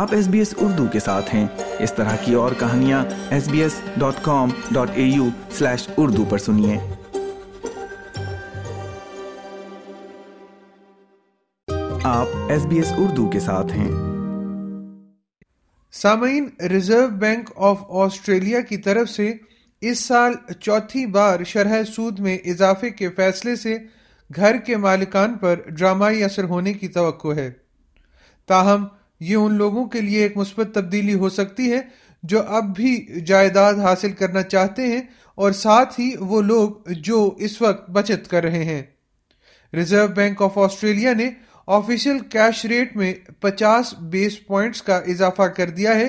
آپ S B S Urdu کے ساتھ ہیں۔ اس طرح کی اور کہانیاں S B S dot com dot A U slash Urdu پر سنیے۔ آپ ایس بی ایس اردو کے ساتھ ہیں۔ سامعین ریزرو بینک آف آسٹریلیا کی طرف سے اس سال چوتھی بار شرح سود میں اضافے کے فیصلے سے گھر کے مالکان پر ڈرامائی اثر ہونے کی توقع ہے۔ تاہم یہ ان لوگوں کے لیے ایک مثبت تبدیلی ہو سکتی ہے جو اب بھی جائیداد حاصل کرنا چاہتے ہیں اور ساتھ ہی وہ لوگ جو اس وقت بچت کر رہے ہیں۔ ریزرو بینک آف آسٹریلیا نے آفیشل کیش ریٹ میں پچاس بیس پوائنٹس کا اضافہ کر دیا ہے،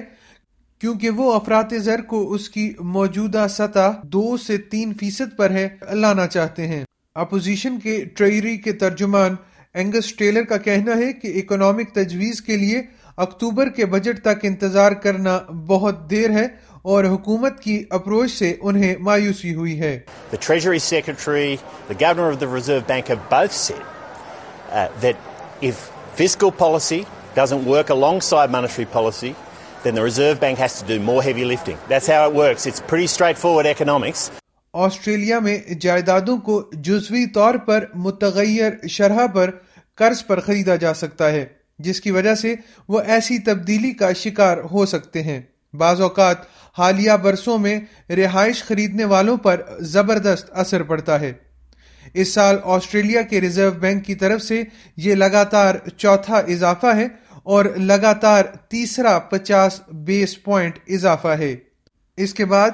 کیونکہ وہ افراد زر کو اس کی موجودہ سطح دو سے تین فیصد پر ہے لانا چاہتے ہیں۔ اپوزیشن کے ٹریری کے ترجمان اینگس ٹیلر کا کہنا ہے کہ اکنامک تجویز کے لیے اکتوبر کے بجٹ تک انتظار کرنا بہت دیر ہے اور حکومت کی اپروچ سے انہیں مایوسی ہوئی ہے The Treasury Secretary, the Governor of the Reserve Bank have both said uh, that if fiscal policy doesn't work alongside monetary policy, then the Reserve Bank has to do more heavy lifting. That's how it works. It's pretty straightforward economics. Australia میں جائیدادوں کو جزوی طور پر متغیر شرح پر قرض پر خریدا جا سکتا ہے جس کی وجہ سے وہ ایسی تبدیلی کا شکار ہو سکتے ہیں۔ بعض اوقات حالیہ برسوں میں رہائش خریدنے والوں پر زبردست اثر پڑتا ہے۔ اس سال آسٹریلیا کے ریزرو بینک کی طرف سے یہ لگاتار چوتھا اضافہ ہے اور لگاتار تیسرا پچاس بیس پوائنٹ اضافہ ہے۔ اس کے بعد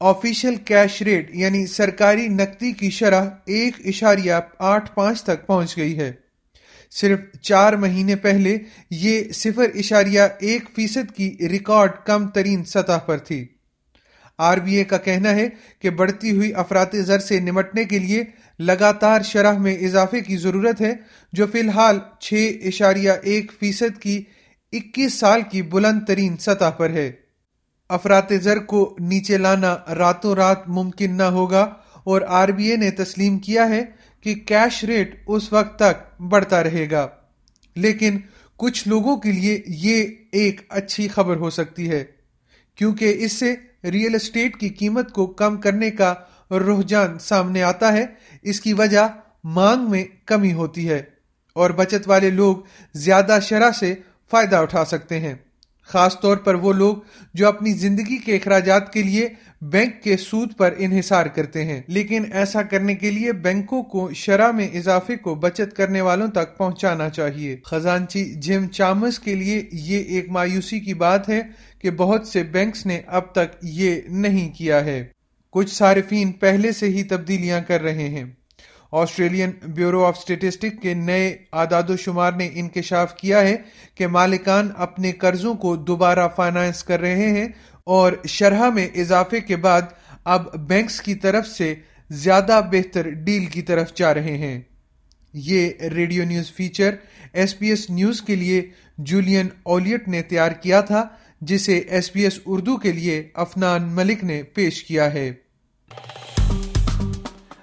آفیشل کیش ریٹ یعنی سرکاری نقدی کی شرح ایک اشاریہ آٹھ پانچ تک پہنچ گئی ہے۔ صرف چار مہینے پہلے یہ صفر اشاریہ ایک فیصد کی ریکارڈ کم ترین سطح پر تھی۔ آر بی اے کا کہنا ہے کہ بڑھتی ہوئی افراد زر سے نمٹنے کے لیے لگاتار شرح میں اضافے کی ضرورت ہے، جو فی الحال چھ اشاریہ ایک فیصد کی اکیس سال کی بلند ترین سطح پر ہے۔ افراد زر کو نیچے لانا راتوں رات ممکن نہ ہوگا اور آر بی اے نے تسلیم کیا ہے کہ کیش ریٹ اس وقت تک بڑھتا رہے گا۔ لیکن کچھ لوگوں کے لیے یہ ایک اچھی خبر ہو سکتی ہے، کیونکہ اس سے ریئل اسٹیٹ کی قیمت کو کم کرنے کا رجحان سامنے آتا ہے۔ اس کی وجہ مانگ میں کمی ہوتی ہے اور بچت والے لوگ زیادہ شرح سے فائدہ اٹھا سکتے ہیں۔ خاص طور پر وہ لوگ جو اپنی زندگی کے اخراجات کے لیے بینک کے سود پر انحصار کرتے ہیں۔ لیکن ایسا کرنے کے لیے بینکوں کو شرح میں اضافے کو بچت کرنے والوں تک پہنچانا چاہیے۔ خزانچی جم چامس کے لیے یہ ایک مایوسی کی بات ہے کہ بہت سے بینکس نے اب تک یہ نہیں کیا ہے۔ کچھ صارفین پہلے سے ہی تبدیلیاں کر رہے ہیں۔ آسٹریلین بیورو آف اسٹیٹسٹک کے نئے اعداد و شمار نے انکشاف کیا ہے کہ مالکان اپنے قرضوں کو دوبارہ فائنانس کر رہے ہیں اور شرح میں اضافے کے بعد اب بینکس کی طرف سے زیادہ بہتر ڈیل کی طرف جا رہے ہیں۔ یہ radio news feature S B S news کے لیے جولین اولیٹ نے تیار کیا تھا، جسے ایس پی ایس اردو کے لیے افنان ملک نے پیش کیا ہے۔